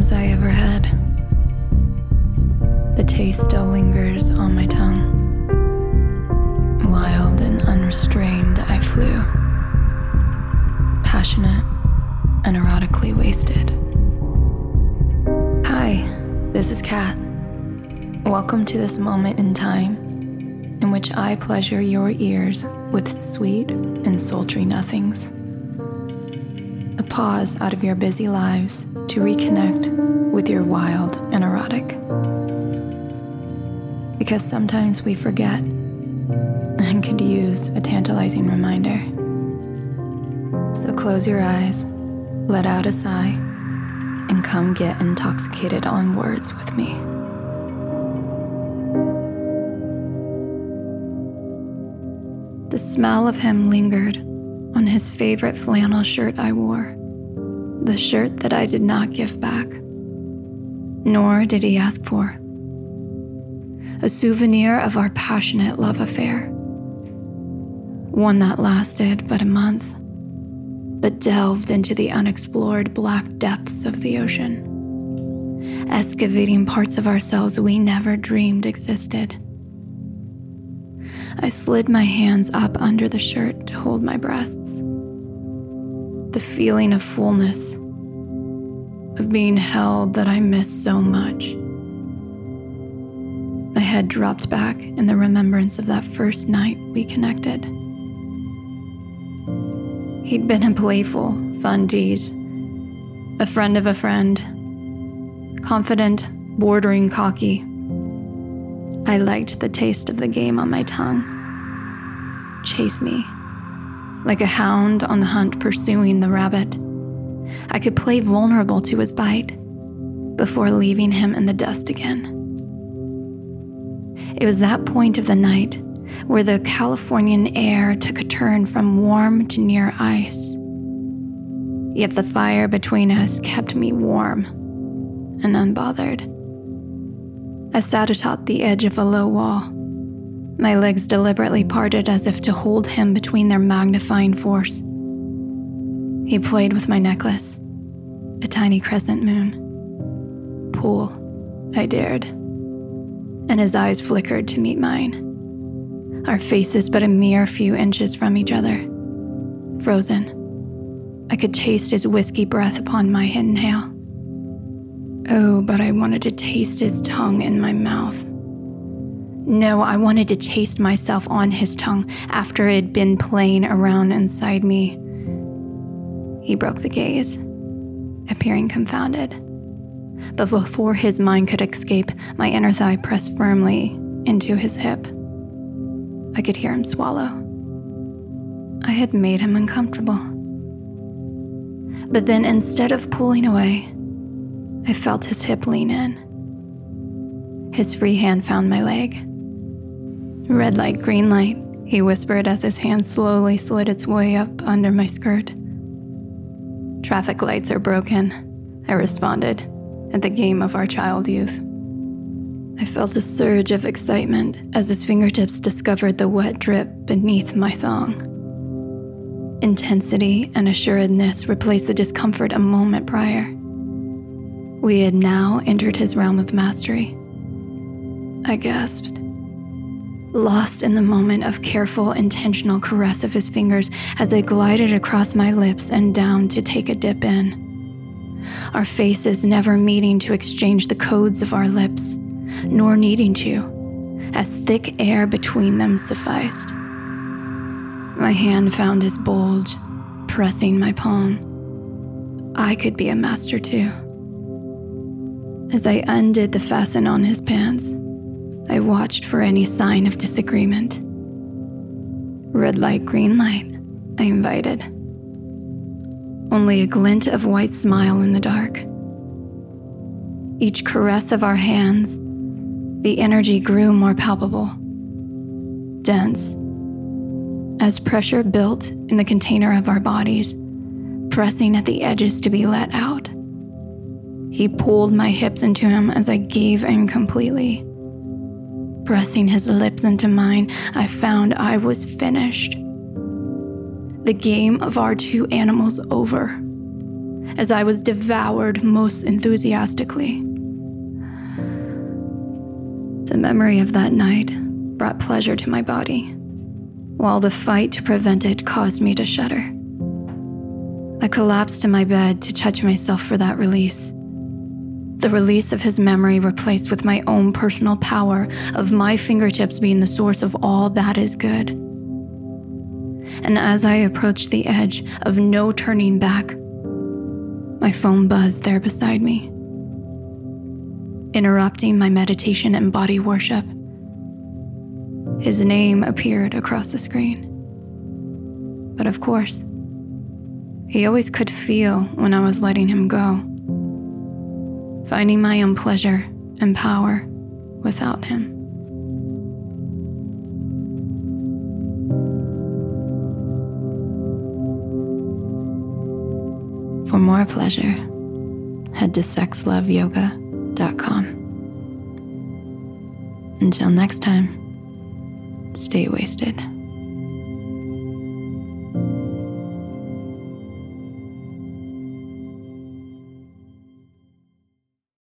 dreams I ever had. The taste still lingers on my tongue. Wild and unrestrained, I flew. Passionate and erotically wasted. Hi, this is Kat. Welcome to this moment in time in which I pleasure your ears with sweet and sultry nothings. Pause out of your busy lives to reconnect with your wild and erotic. Because sometimes we forget and could use a tantalizing reminder. So close your eyes, let out a sigh, and come get intoxicated on words with me. The smell of him lingered on his favorite flannel shirt I wore, the shirt that I did not give back, nor did he ask for. A souvenir of our passionate love affair. One that lasted but a month, but delved into the unexplored black depths of the ocean, excavating parts of ourselves we never dreamed existed. I slid my hands up under the shirt to hold my breasts. The feeling of fullness, of being held that I missed so much. My head dropped back in the remembrance of that first night we connected. He'd been a playful, fun tease, a friend of a friend, confident, bordering cocky I liked the taste of the game on my tongue. Chase me, like a hound on the hunt pursuing the rabbit. I could play vulnerable to his bite before leaving him in the dust again. It was that point of the night where the Californian air took a turn from warm to near ice. Yet the fire between us kept me warm and unbothered. I sat atop the edge of a low wall, my legs deliberately parted as if to hold him between their magnifying force. He played with my necklace, a tiny crescent moon. Pull, I dared, and his eyes flickered to meet mine. Our faces but a mere few inches from each other, frozen. I could taste his whiskey breath upon my inhale. Oh, but I wanted to taste his tongue in my mouth. No, I wanted to taste myself on his tongue after it had been playing around inside me. He broke the gaze, appearing confounded. But before his mind could escape, my inner thigh pressed firmly into his hip. I could hear him swallow. I had made him uncomfortable. But then instead of pulling away, I felt his hip lean in. His free hand found my leg. Red light, green light, he whispered as his hand slowly slid its way up under my skirt. Traffic lights are broken, I responded, at the game of our child youth. I felt a surge of excitement as his fingertips discovered the wet drip beneath my thong. Intensity and assuredness replaced the discomfort a moment prior. We had now entered his realm of mastery. I gasped, lost in the moment of careful, intentional caress of his fingers as they glided across my lips and down to take a dip in. Our faces never meeting to exchange the codes of our lips, nor needing to, as thick air between them sufficed. My hand found his bulge, pressing my palm. I could be a master too. As I undid the fasten on his pants, I watched for any sign of disagreement. Red light, green light, I invited. Only a glint of white smile in the dark. Each caress of our hands, the energy grew more palpable, dense, as pressure built in the container of our bodies, pressing at the edges to be let out. He pulled my hips into him as I gave in completely. Pressing his lips into mine, I found I was finished. The game of our two animals over. as I was devoured most enthusiastically. The memory of that night brought pleasure to my body, while the fight to prevent it caused me to shudder. I collapsed in my bed to touch myself for that release. The release of his memory replaced with my own personal power of my fingertips being the source of all that is good. And as I approached the edge of no turning back, my phone buzzed there beside me, interrupting my meditation and body worship. His name appeared across the screen. But of course, he always could feel when I was letting him go, finding my own pleasure and power without him. For more pleasure, head to sexloveyoga.com. Until next time, stay wasted.